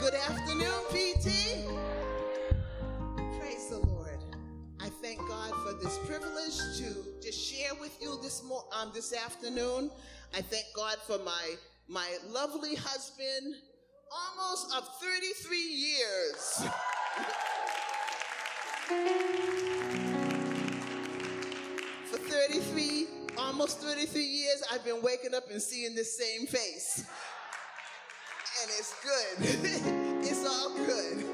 good afternoon, PT. Praise the Lord. I thank God for this privilege to just share with you this mo- um, this afternoon. I thank God for my my lovely husband, almost of 33 years. For 33, almost 33 years, I've been waking up and seeing this same face. And it's good. it's all good.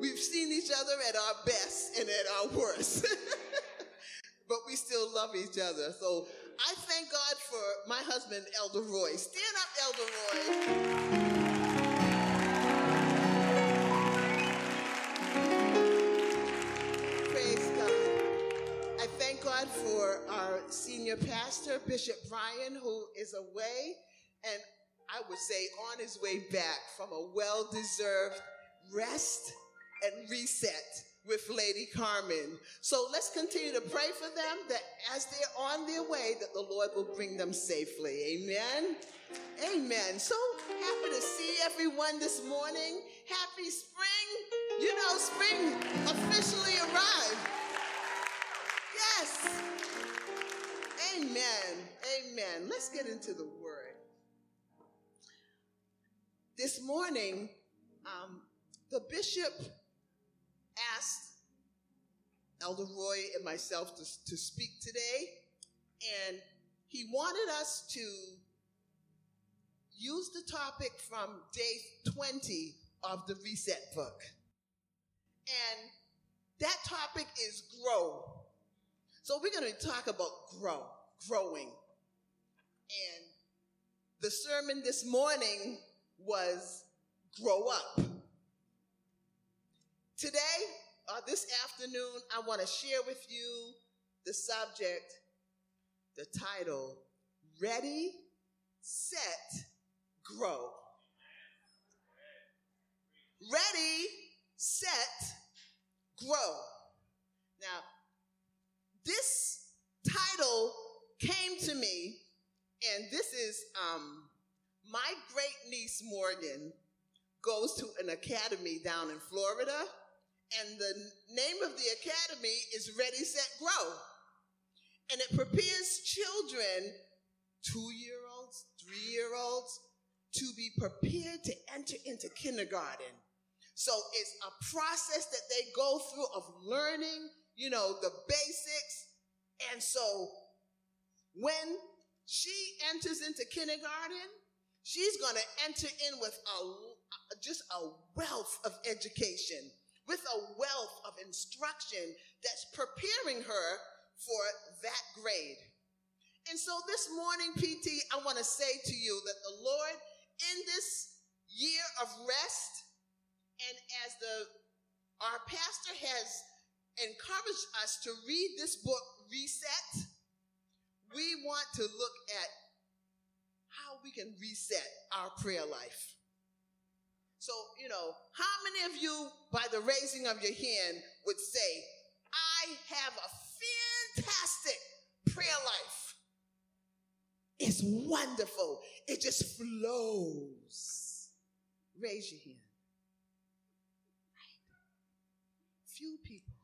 We've seen each other at our best and at our worst. but we still love each other. So I thank God for my husband, Elder Roy. Stand up, Elder Roy. Praise God. I thank God for our senior pastor, Bishop Brian, who is away, and I would say on his way back from a well deserved rest and reset with Lady Carmen. So let's continue to pray for them that as they're on their way, that the Lord will bring them safely. Amen. Amen. So happy to see everyone this morning. Happy spring. You know, spring officially arrived. Yes. Amen. Amen. Let's get into the word. This morning, um, the bishop asked Elder Roy and myself to, to speak today, and he wanted us to use the topic from day 20 of the Reset book. And that topic is grow. So we're going to talk about grow, growing. And the sermon this morning was grow up. Today, uh, this afternoon, I want to share with you the subject, the title, Ready, Set, Grow. Ready, Set, Grow. Now, this title came to me, and this is um, my great niece Morgan goes to an academy down in Florida, and the name of the academy is Ready, Set, Grow. And it prepares children, two year olds, three year olds, to be prepared to enter into kindergarten. So it's a process that they go through of learning, you know, the basics. And so when she enters into kindergarten, she's going to enter in with a, just a wealth of education, with a wealth of instruction that's preparing her for that grade. And so this morning, PT, I want to say to you that the Lord, in this year of rest, and as the our pastor has encouraged us to read this book, Reset, we want to look at we can reset our prayer life. So, you know, how many of you, by the raising of your hand, would say, I have a fantastic prayer life? It's wonderful. It just flows. Raise your hand. Few people,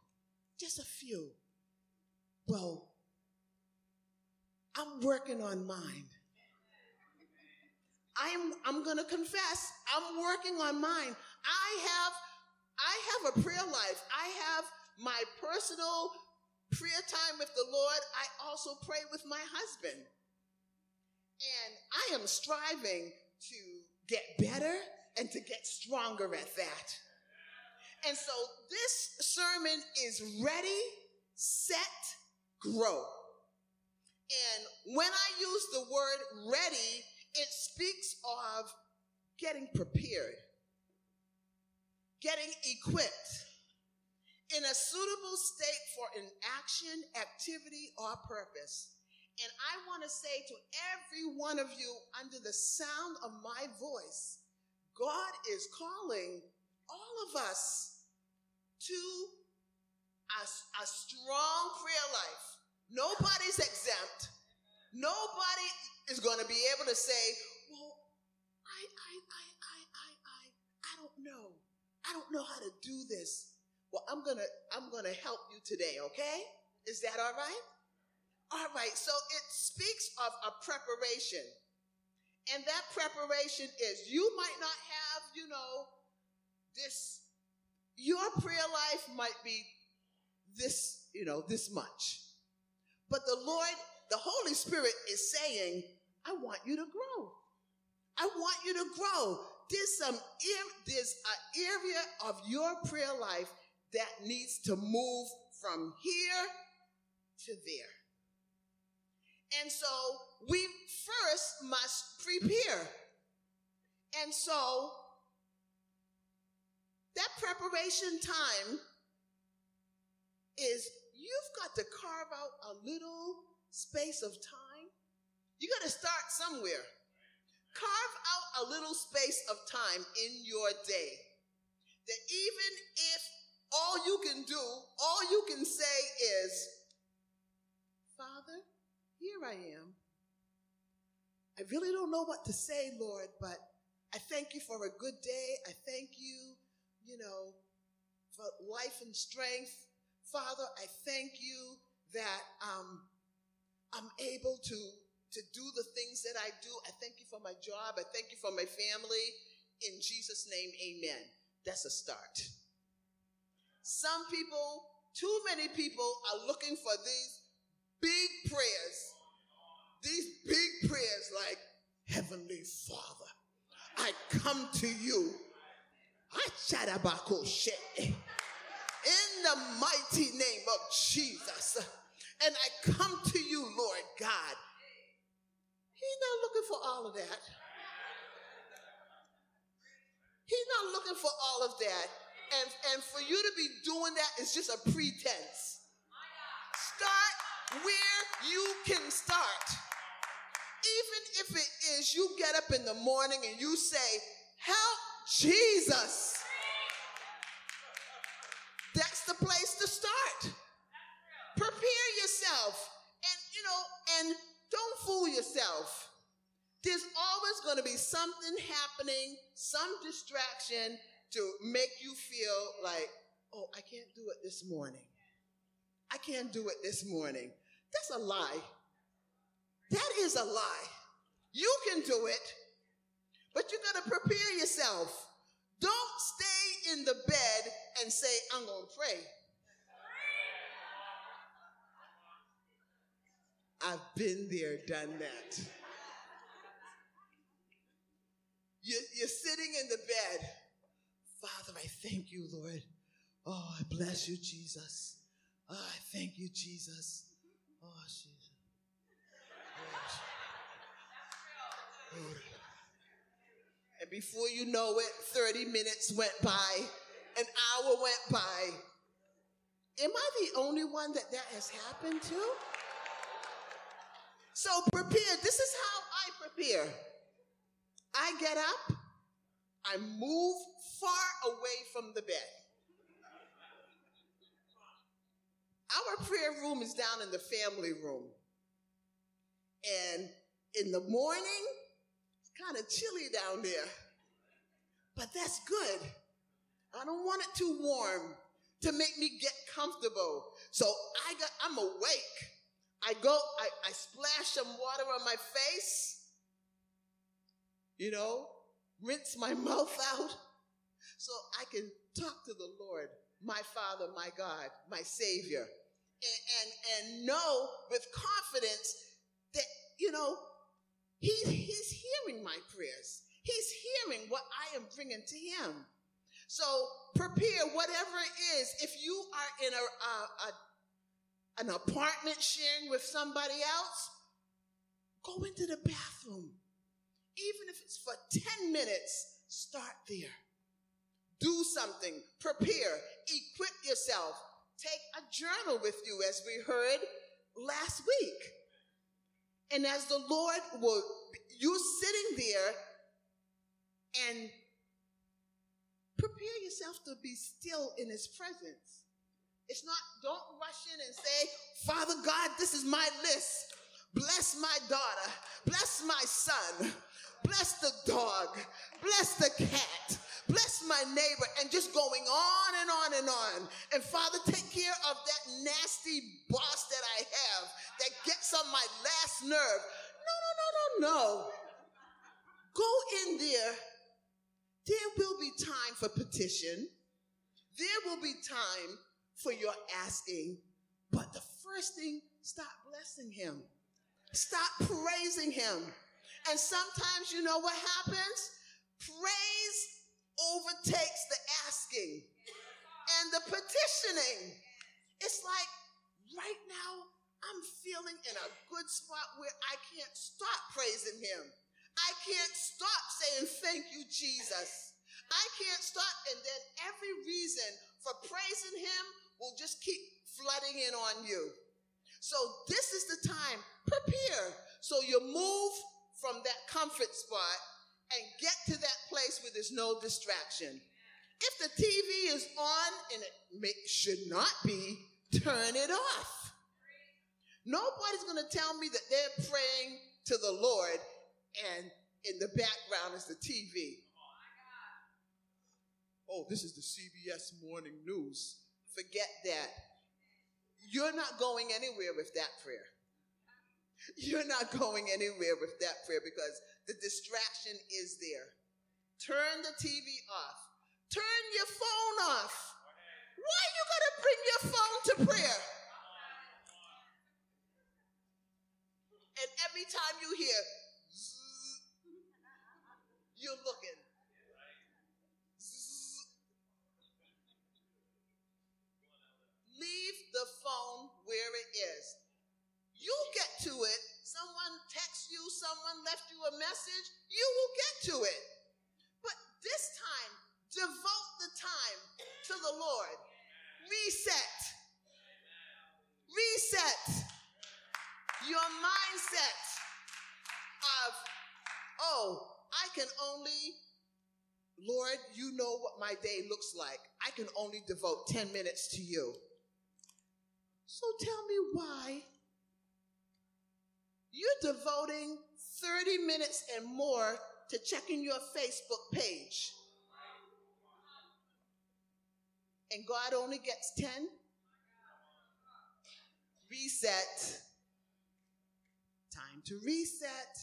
just a few. Well, I'm working on mine. I'm, I'm going to confess, I'm working on mine. I have, I have a prayer life. I have my personal prayer time with the Lord. I also pray with my husband. And I am striving to get better and to get stronger at that. And so this sermon is ready, set, grow. And when I use the word ready, it speaks of getting prepared, getting equipped in a suitable state for an action, activity, or purpose. And I want to say to every one of you under the sound of my voice, God is calling all of us to a, a strong prayer life. Nobody's exempt. Nobody is going to be able to say, well, I, I, I, I, I, I, I don't know. I don't know how to do this. Well, I'm gonna I'm gonna help you today, okay? Is that all right? All right, so it speaks of a preparation. And that preparation is you might not have, you know, this, your prayer life might be this, you know, this much. But the Lord, the Holy Spirit is saying, I want you to grow. I want you to grow. There's some, there's an area of your prayer life that needs to move from here to there. And so we first must prepare. And so that preparation time is you've got to carve out a little space of time. You got to start somewhere. Carve out a little space of time in your day that even if all you can do, all you can say is, Father, here I am. I really don't know what to say, Lord, but I thank you for a good day. I thank you, you know, for life and strength. Father, I thank you that um, I'm able to, to do the things that I do. I thank you for my job. I thank you for my family. In Jesus' name, amen. That's a start. Some people, too many people, are looking for these big prayers. These big prayers like, Heavenly Father, I come to you. In the mighty name of Jesus. And I come to you, Lord God. He's not looking for all of that. He's not looking for of that and, and for you to be doing that is just a pretense. Start where you can start. Even if it is you get up in the morning and you say, Help Jesus. That's the place to start. Prepare yourself. And, you know, and don't fool yourself. There's always going to be something happening, some distraction to make you feel like, oh, I can't do it this morning. I can't do it this morning. That's a lie. That is a lie. You can do it, but you got to prepare yourself. Don't stay in the bed and say, I'm going to pray. I've been there, done that. You're, you're sitting in the bed Father, I thank you, Lord. Oh, I bless you, Jesus. Oh, I thank you, Jesus. Oh, Jesus. And before you know it, 30 minutes went by, an hour went by. Am I the only one that that has happened to? So prepare. This is how I prepare. I get up, I move far away from the bed. Our prayer room is down in the family room. And in the morning, it's kind of chilly down there. But that's good. I don't want it too warm to make me get comfortable. So I got I'm awake. I go, I, I splash some water on my face, you know, rinse my mouth out so I can talk to the Lord, my Father, my God, my Savior, and, and, and know with confidence that, you know, he, He's hearing my prayers. He's hearing what I am bringing to Him. So prepare whatever it is. If you are in a, a, a an apartment sharing with somebody else, Go into the bathroom. Even if it's for 10 minutes, start there. Do something, prepare, equip yourself. Take a journal with you, as we heard last week. And as the Lord will, you sitting there and prepare yourself to be still in His presence. It's not, don't rush in and say, Father God, this is my list. Bless my daughter. Bless my son. Bless the dog. Bless the cat. Bless my neighbor. And just going on and on and on. And Father, take care of that nasty boss that I have that gets on my last nerve. No, no, no, no, no. Go in there. There will be time for petition. There will be time for your asking. But the first thing, stop blessing him. Stop praising him. And sometimes you know what happens? Praise overtakes the asking and the petitioning. It's like right now, I'm feeling in a good spot where I can't stop praising him. I can't stop saying, Thank you, Jesus. I can't stop. And then every reason for praising him will just keep flooding in on you. So this is the time. Prepare. So you move from that comfort spot and get to that place where there's no distraction. If the TV is on and it may, should not be, turn it off. Nobody's going to tell me that they're praying to the Lord and in the background is the TV. Oh, this is the CBS Morning News. Forget that. You're not going anywhere with that prayer. You're not going anywhere with that prayer because the distraction is there. Turn the TV off. Turn your phone off. Why are you going to bring your phone to prayer? And every time you hear, you're looking. Leave the phone where it is. You'll get to it. Someone texts you, someone left you a message, you will get to it. But this time, devote the time to the Lord. Reset. Reset your mindset of, oh, I can only, Lord, you know what my day looks like. I can only devote 10 minutes to you. So tell me why you're devoting 30 minutes and more to checking your Facebook page. And God only gets 10? Reset. Time to reset.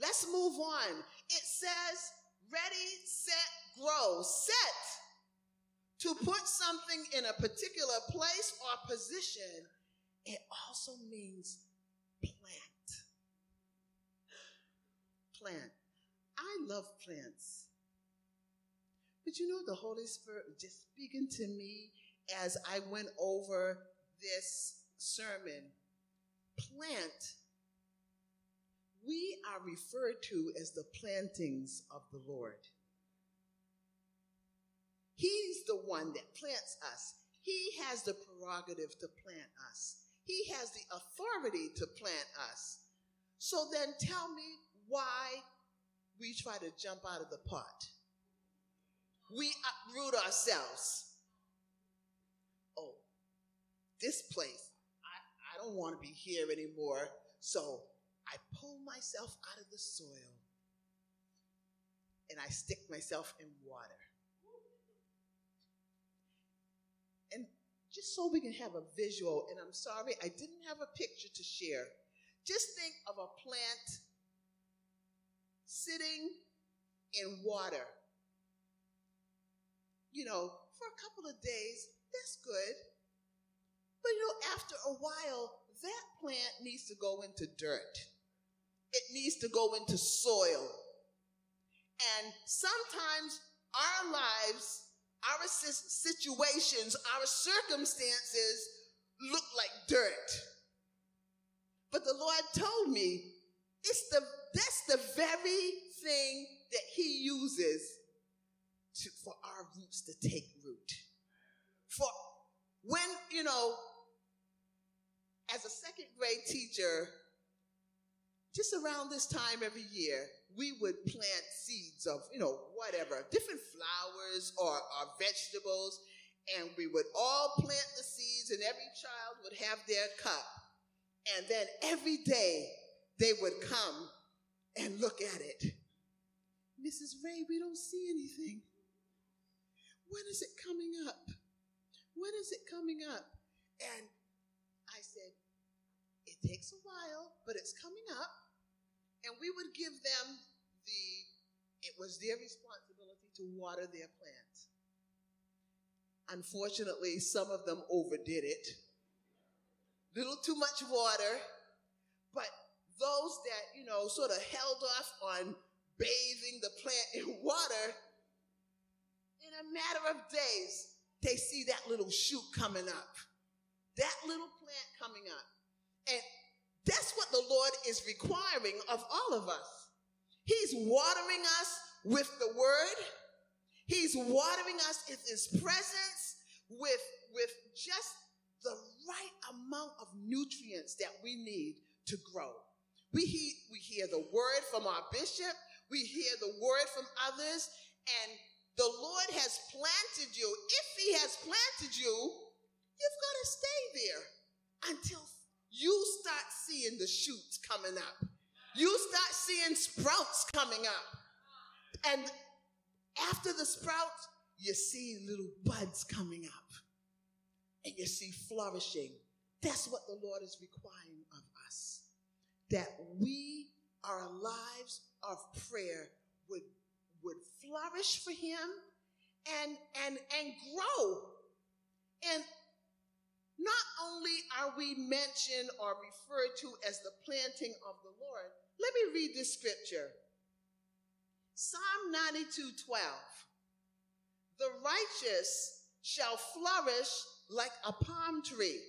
Let's move on. It says, ready, set, grow. Set to put something in a particular place or position. It also means plant. Plant. I love plants. But you know, the Holy Spirit was just speaking to me as I went over this sermon. Plant. We are referred to as the plantings of the Lord. He's the one that plants us. He has the prerogative to plant us. He has the authority to plant us. So then tell me why we try to jump out of the pot. We uproot ourselves. Oh, this place, I, I don't want to be here anymore. So I pull myself out of the soil and I stick myself in water. And just so we can have a visual, and I'm sorry, I didn't have a picture to share. Just think of a plant sitting in water. You know, for a couple of days, that's good. But you know, after a while, that plant needs to go into dirt. It needs to go into soil. And sometimes our lives, our situations, our circumstances look like dirt. But the Lord told me It's the that's the very thing that he uses to, for our roots to take root. For when, you know, as a second grade teacher, just around this time every year, we would plant seeds of, you know, whatever, different flowers or, or vegetables, and we would all plant the seeds, and every child would have their cup. And then every day they would come and look at it. Mrs. Ray, we don't see anything. When is it coming up? When is it coming up? And I said, It takes a while, but it's coming up. And we would give them the, it was their responsibility to water their plants. Unfortunately, some of them overdid it. Little too much water, but those that, you know, sort of held off on bathing the plant in water, in a matter of days, they see that little shoot coming up, that little plant coming up. And that's what the Lord is requiring of all of us. He's watering us with the word. He's watering us with his presence, with, with just the right amount of nutrients that we need to grow. We hear, we hear the word from our bishop, we hear the word from others, and the Lord has planted you. If He has planted you, you've got to stay there until you start seeing the shoots coming up. You start seeing sprouts coming up. And after the sprouts, you see little buds coming up and you see flourishing. That's what the Lord is requiring of us. That we, our lives of prayer, would would flourish for him and and and grow. And not only are we mentioned or referred to as the planting of the Lord, let me read this scripture. Psalm 92 12. The righteous shall flourish like a palm tree.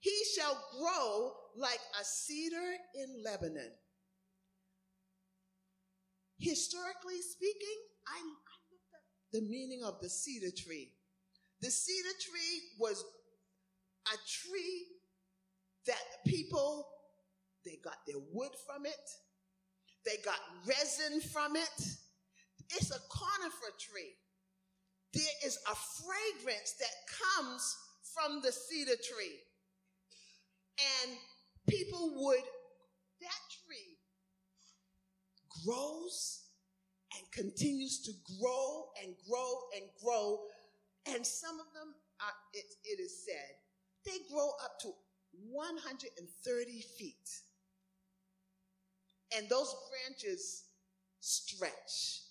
He shall grow like a cedar in Lebanon. Historically speaking, I, I looked up the meaning of the cedar tree. The cedar tree was a tree that people, they got their wood from it, they got resin from it. It's a conifer tree. There is a fragrance that comes from the cedar tree. And people would, that tree grows and continues to grow and grow and grow. And some of them, are, it, it is said, they grow up to 130 feet. And those branches stretch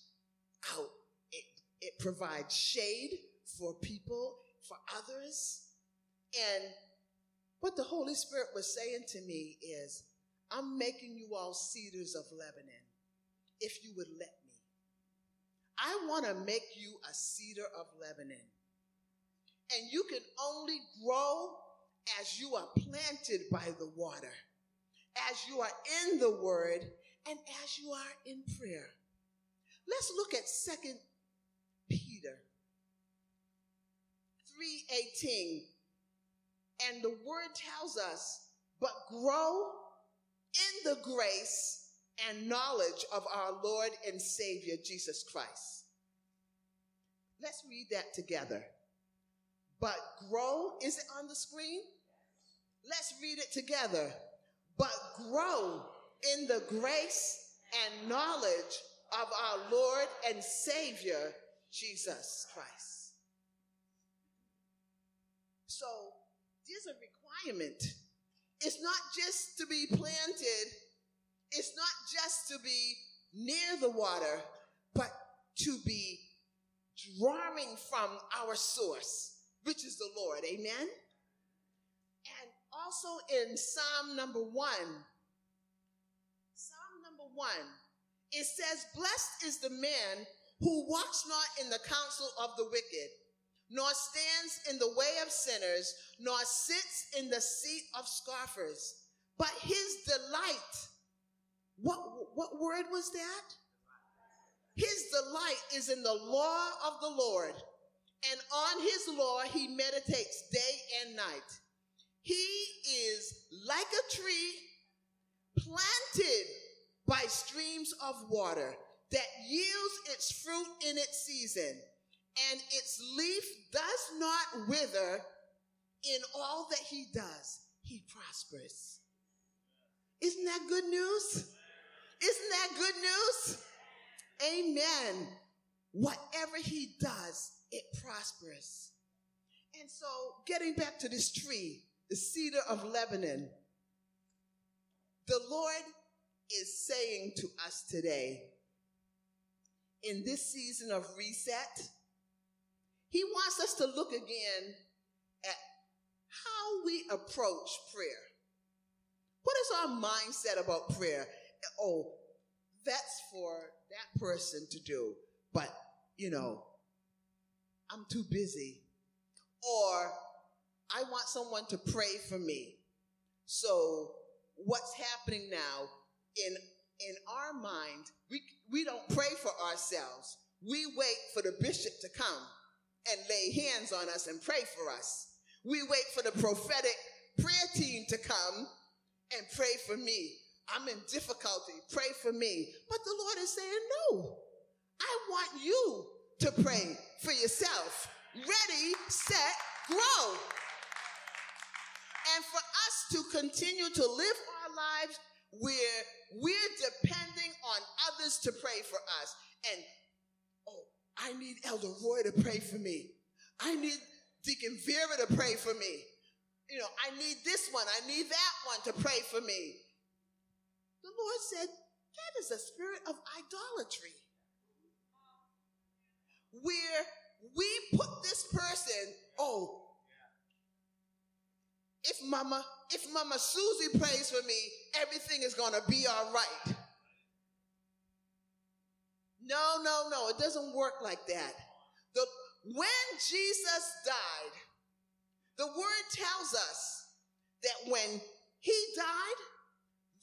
out. It, it provides shade for people, for others. And what the Holy Spirit was saying to me is, I'm making you all cedars of Lebanon if you would let me. I want to make you a cedar of Lebanon. And you can only grow as you are planted by the water, as you are in the word, and as you are in prayer. Let's look at Second Peter 3:18. And the word tells us, but grow in the grace and knowledge of our Lord and Savior Jesus Christ. Let's read that together. But grow, is it on the screen? Let's read it together. But grow in the grace and knowledge of our Lord and Savior Jesus Christ. So there's a requirement. It's not just to be planted it's not just to be near the water, but to be drawing from our source, which is the Lord. Amen? And also in Psalm number one, Psalm number one, it says, Blessed is the man who walks not in the counsel of the wicked, nor stands in the way of sinners, nor sits in the seat of scoffers, but his delight What, what word was that? His delight is in the law of the Lord, and on his law he meditates day and night. He is like a tree planted by streams of water that yields its fruit in its season, and its leaf does not wither. In all that he does, he prospers. Isn't that good news? Isn't that good news? Amen. Whatever he does, it prospers. And so, getting back to this tree, the cedar of Lebanon, the Lord is saying to us today, in this season of reset, He wants us to look again at how we approach prayer. What is our mindset about prayer? Oh, that's for that person to do, but you know, I'm too busy. Or I want someone to pray for me. So what's happening now in in our mind, we we don't pray for ourselves. We wait for the bishop to come and lay hands on us and pray for us. We wait for the prophetic prayer team to come and pray for me. I'm in difficulty. Pray for me. But the Lord is saying, no, I want you to pray for yourself. Ready, set, grow. And for us to continue to live our lives where we're depending on others to pray for us. And, oh, I need Elder Roy to pray for me. I need Deacon Vera to pray for me. You know, I need this one, I need that one to pray for me. The Lord said, that is a spirit of idolatry. Where we put this person, oh, if mama, if mama Susie prays for me, everything is gonna be all right. No, no, no, it doesn't work like that. The, when Jesus died, the word tells us that when he died,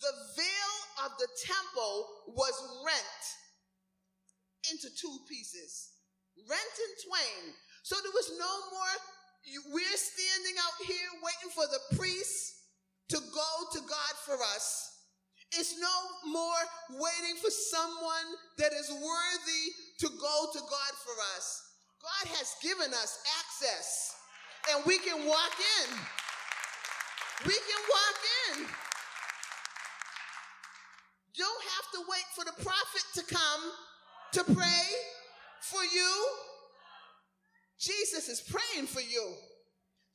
the veil of the temple was rent into two pieces, rent in twain. So there was no more we're standing out here waiting for the priest to go to God for us. It's no more waiting for someone that is worthy to go to God for us. God has given us access and we can walk in. We can walk in. You don't have to wait for the prophet to come to pray for you. Jesus is praying for you.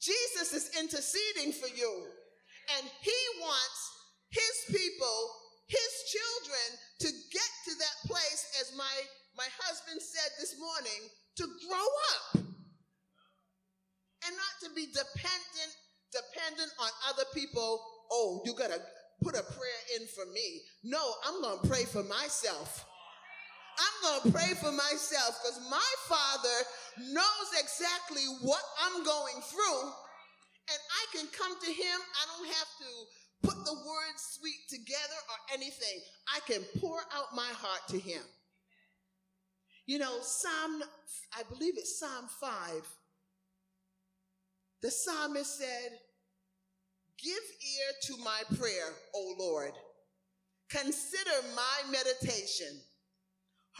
Jesus is interceding for you. And he wants his people, his children, to get to that place, as my, my husband said this morning, to grow up. And not to be dependent, dependent on other people. Oh, you gotta put a prayer in for me. No, I'm gonna pray for myself. I'm going to pray for myself because my father knows exactly what I'm going through and I can come to him. I don't have to put the words sweet together or anything. I can pour out my heart to him. You know, Psalm, I believe it's Psalm 5. The psalmist said, Give ear to my prayer, O Lord. Consider my meditation.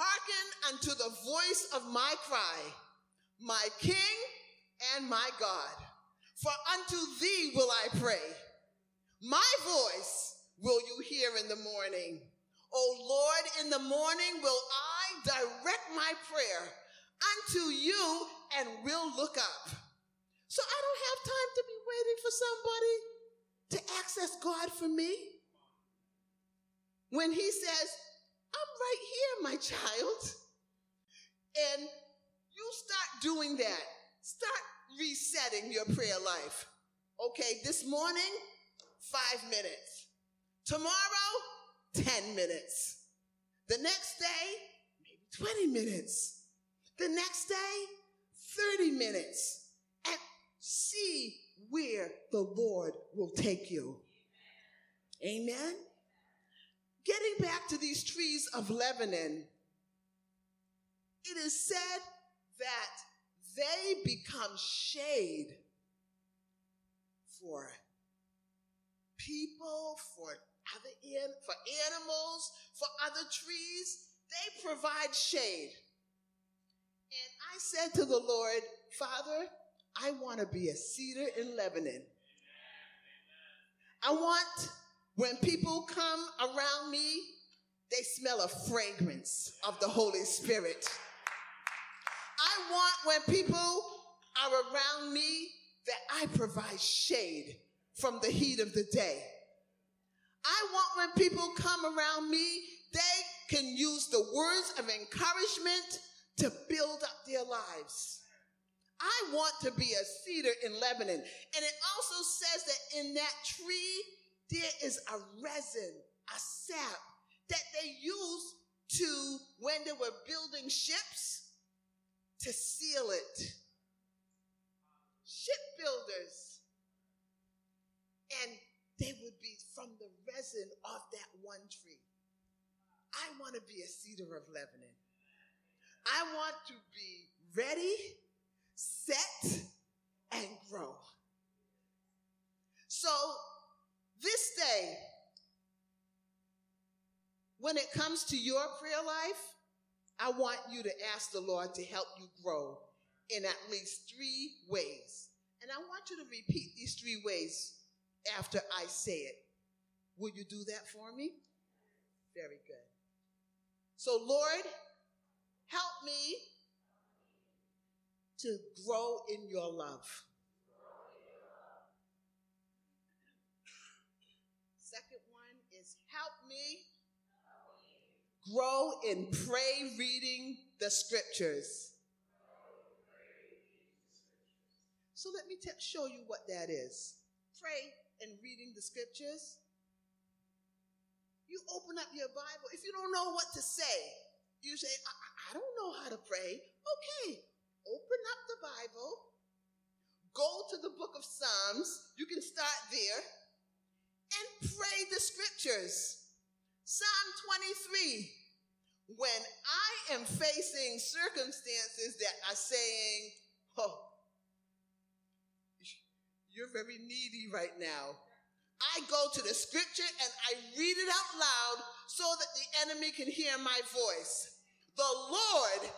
Hearken unto the voice of my cry, my King and my God. For unto thee will I pray. My voice will you hear in the morning. O Lord, in the morning will I direct my prayer unto you and will look up. So I don't have time to be waiting for somebody to access God for me. When he says, I'm right here, my child. And you start doing that. Start resetting your prayer life. Okay, this morning, five minutes. Tomorrow, 10 minutes. The next day, maybe 20 minutes. The next day, 30 minutes. And see where the Lord will take you. Amen. Getting back to these trees of Lebanon, it is said that they become shade for people, for other in, for animals, for other trees. They provide shade. And I said to the Lord, Father, I want to be a cedar in Lebanon. I want when people come around me, they smell a fragrance of the Holy Spirit. I want when people are around me that I provide shade from the heat of the day. I want when people come around me, they can use the words of encouragement to build up their lives. I want to be a cedar in Lebanon. And it also says that in that tree, there is a resin, a sap that they used to, when they were building ships, to seal it. Shipbuilders. And they would be from the resin of that one tree. I want to be a cedar of Lebanon. I want to be ready, set, and grow. So, this day, when it comes to your prayer life, I want you to ask the Lord to help you grow in at least three ways. And I want you to repeat these three ways after I say it. Will you do that for me? Very good. So, Lord, help me to grow in your love. Second one is help me grow in pray reading the scriptures. So let me t- show you what that is. Pray and reading the scriptures. You open up your Bible. If you don't know what to say, you say, I, I don't know how to pray. Okay, open up the Bible, go to the book of Psalms. You can start there and pray the scriptures. Psalm 23. When I am facing circumstances that are saying, oh, you're very needy right now. I go to the scripture and I read it out loud so that the enemy can hear my voice. The Lord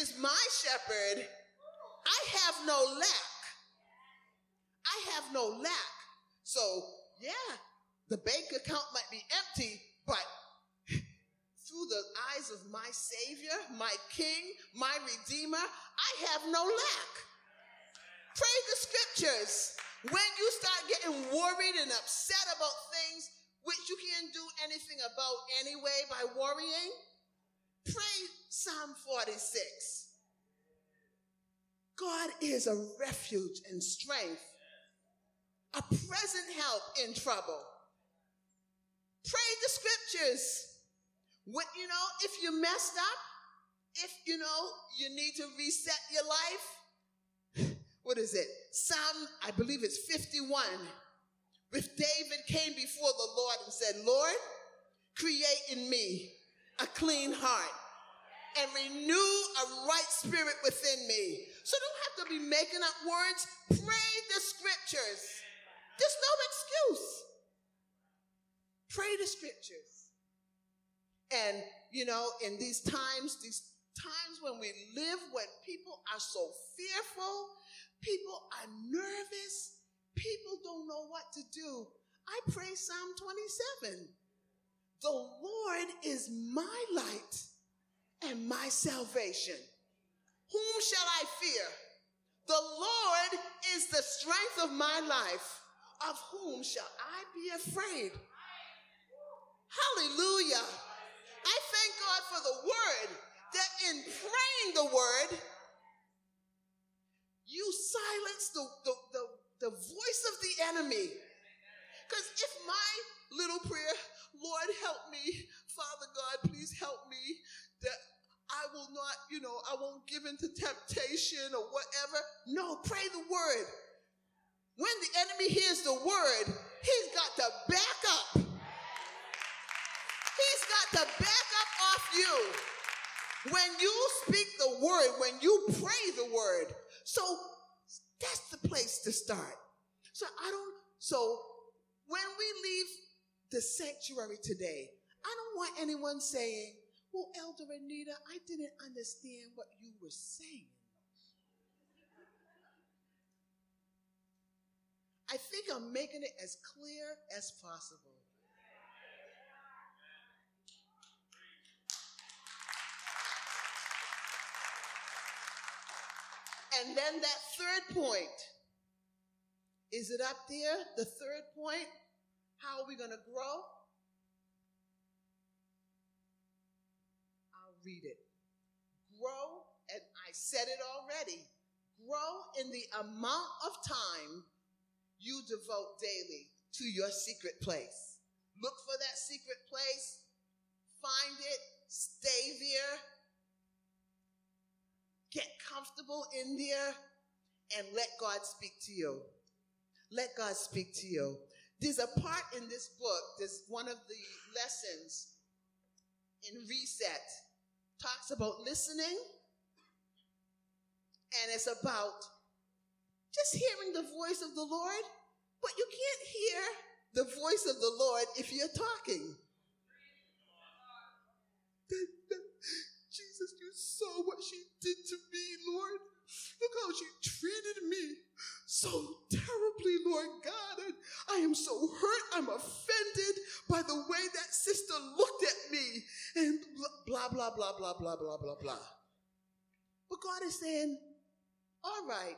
is my shepherd. I have no lack. I have no lack. So, yeah, the bank account might be empty, but through the eyes of my Savior, my King, my Redeemer, I have no lack. Pray the scriptures. When you start getting worried and upset about things which you can't do anything about anyway by worrying, pray Psalm 46. God is a refuge and strength, a present help in trouble. Pray the scriptures. What, you know, if you messed up, if, you know, you need to reset your life, what is it? Psalm, I believe it's 51. If David came before the Lord and said, Lord, create in me a clean heart and renew a right spirit within me. So don't have to be making up words. Pray the scriptures. There's no excuse. Pray the scriptures. And, you know, in these times, these times when we live, when people are so fearful, people are nervous, people don't know what to do. I pray Psalm 27. The Lord is my light and my salvation. Whom shall I fear? The Lord is the strength of my life. Of whom shall I be afraid? Hallelujah. I thank God for the word that in praying the word, you silence the, the, the, the voice of the enemy. Because if my little prayer, Lord, help me, Father God, please help me, that I will not, you know, I won't give into temptation or whatever. No, pray the word. When the enemy hears the word, he's got to back up. Back up off you. When you speak the word, when you pray the word. So that's the place to start. So I don't, so when we leave the sanctuary today, I don't want anyone saying, well, Elder Anita, I didn't understand what you were saying. I think I'm making it as clear as possible. And then that third point, is it up there? The third point? How are we going to grow? I'll read it. Grow, and I said it already, grow in the amount of time you devote daily to your secret place. Look for that secret place, find it, stay there, get comfortable in there, and let God speak to you. Let God speak to you. There's a part in this book, there's one of the lessons in Reset, talks about listening, and it's about just hearing the voice of the Lord, but you can't hear the voice of the Lord if you're talking. Saw what she did to me, Lord. Look how she treated me so terribly, Lord God. And I am so hurt. I'm offended by the way that sister looked at me and blah, blah, blah, blah, blah, blah, blah, blah. But God is saying, all right,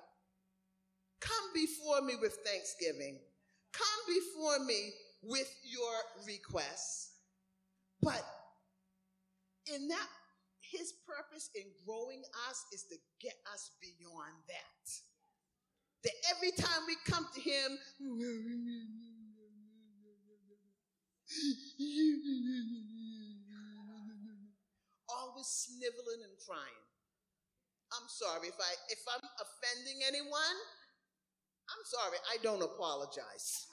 come before me with thanksgiving. Come before me with your requests. But in that his purpose in growing us is to get us beyond that. That every time we come to him, always sniveling and crying. I'm sorry if I if I'm offending anyone. I'm sorry. I don't apologize.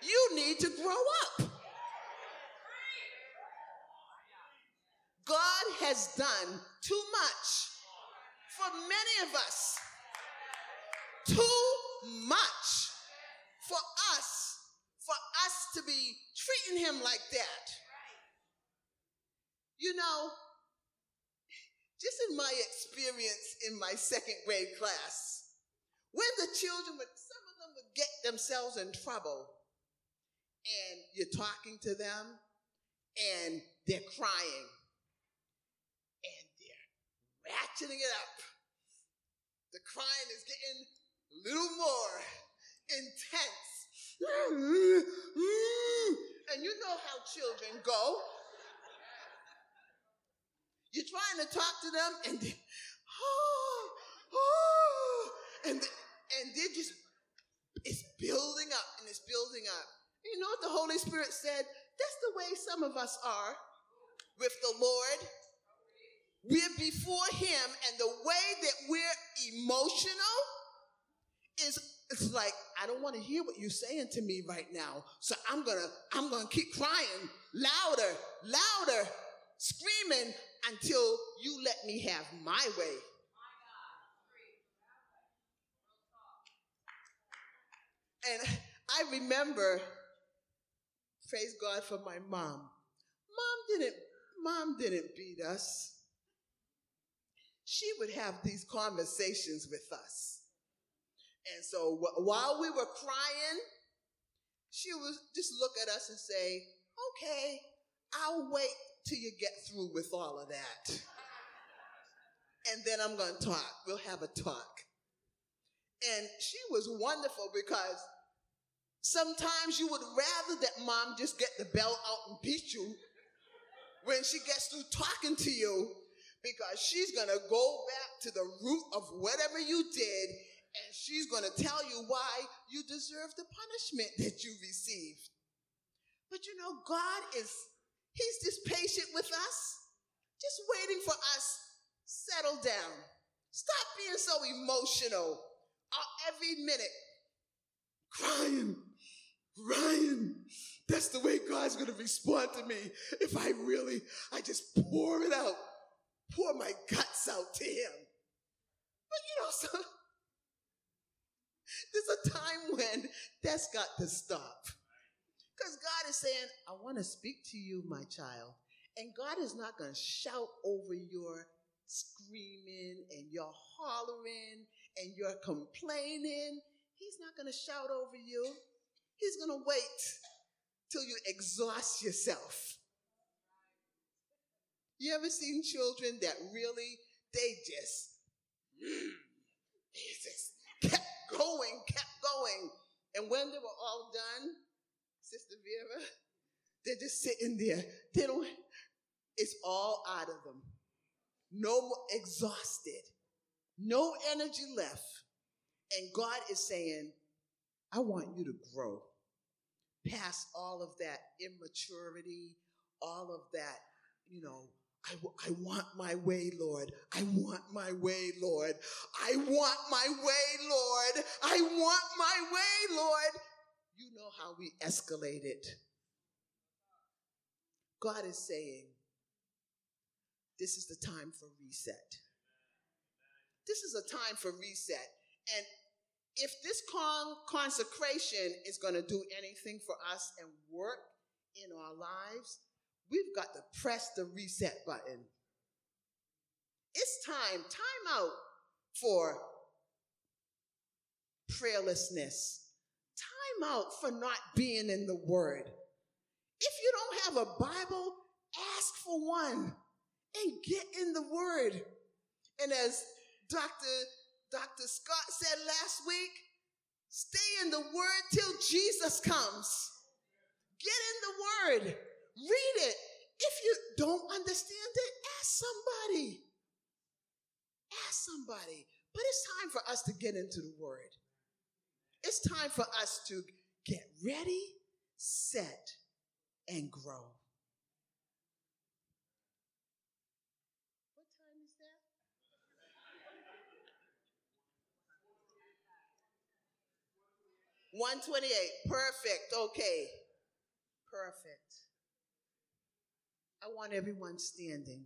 You need to grow up. God has done too much for many of us. Too much for us, for us to be treating him like that. You know, just in my experience in my second grade class, when the children would, some of them would get themselves in trouble, and you're talking to them, and they're crying ratcheting it up. The crying is getting a little more intense. And you know how children go. You're trying to talk to them and they, oh, oh, and, and they're just, it's building up and it's building up. You know what the Holy Spirit said? That's the way some of us are with the Lord we're before him and the way that we're emotional is it's like i don't want to hear what you're saying to me right now. So i'm gonna i'm gonna keep crying louder louder screaming until you let me have my way. And i remember praise god for my mom. Mom didn't mom didn't beat us she would have these conversations with us. And so wh- while we were crying, she would just look at us and say, okay, I'll wait till you get through with all of that. And then I'm going to talk. We'll have a talk. And she was wonderful because sometimes you would rather that mom just get the belt out and beat you when she gets through talking to you because she's going to go back to the root of whatever you did and she's going to tell you why you deserve the punishment that you received. But you know, God is, He's just patient with us, just waiting for us. To settle down. Stop being so emotional uh, every minute, crying, Ryan, that's the way God's going to respond to me if I really, I just pour it out, pour my guts out to Him. But you know, so there's a time when that's got to stop. Because God is saying, I want to speak to you, my child. And God is not going to shout over your screaming and your hollering and your complaining. He's not going to shout over you. He's going to wait till you exhaust yourself. You ever seen children that really, they just, mm, they just kept going, kept going. And when they were all done, Sister Vera, they're just sitting there. They don't, it's all out of them. No more exhausted, no energy left. And God is saying, I want you to grow past all of that immaturity, all of that, you know, I, I want my way, Lord. I want my way, Lord. I want my way, Lord. I want my way, Lord. You know how we escalate it. God is saying, this is the time for reset. This is a time for reset. And if this con- consecration is going to do anything for us and work in our lives, we've got to press the reset button. It's time, time out for prayerlessness, time out for not being in the Word. If you don't have a Bible, ask for one and get in the Word. And as Dr. Dr. Scott said last week, stay in the Word till Jesus comes. Get in the Word, read it. If you don't understand it, ask somebody. Ask somebody. But it's time for us to get into the Word. It's time for us to get ready, set, and grow. What time is that? One twenty-eight. Perfect. Okay. Perfect. I want everyone standing.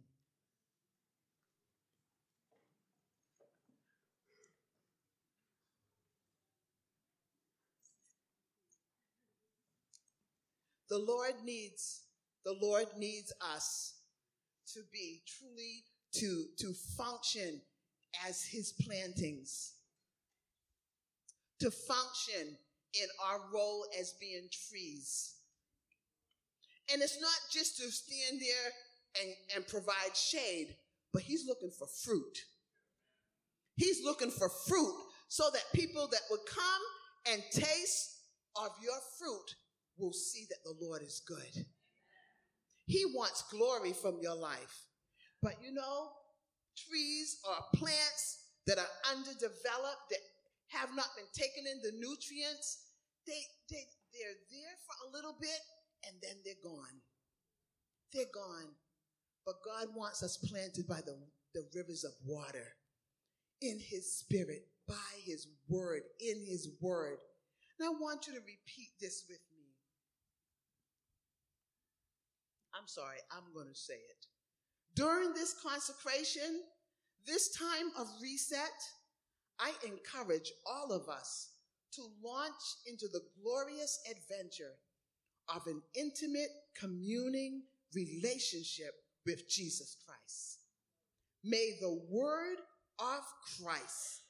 The Lord needs, the Lord needs us to be truly to, to function as his plantings, to function in our role as being trees. And it's not just to stand there and, and provide shade, but he's looking for fruit. He's looking for fruit so that people that would come and taste of your fruit will see that the Lord is good. He wants glory from your life. But you know, trees or plants that are underdeveloped, that have not been taken in the nutrients, they, they, they're there for a little bit and then they're gone. They're gone. But God wants us planted by the, the rivers of water in His Spirit, by His Word, in His Word. And I want you to repeat this with me. I'm sorry, I'm going to say it. During this consecration, this time of reset, I encourage all of us to launch into the glorious adventure of an intimate communing relationship with Jesus Christ. May the word of Christ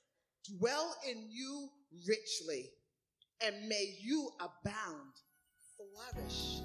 dwell in you richly, and may you abound, flourish,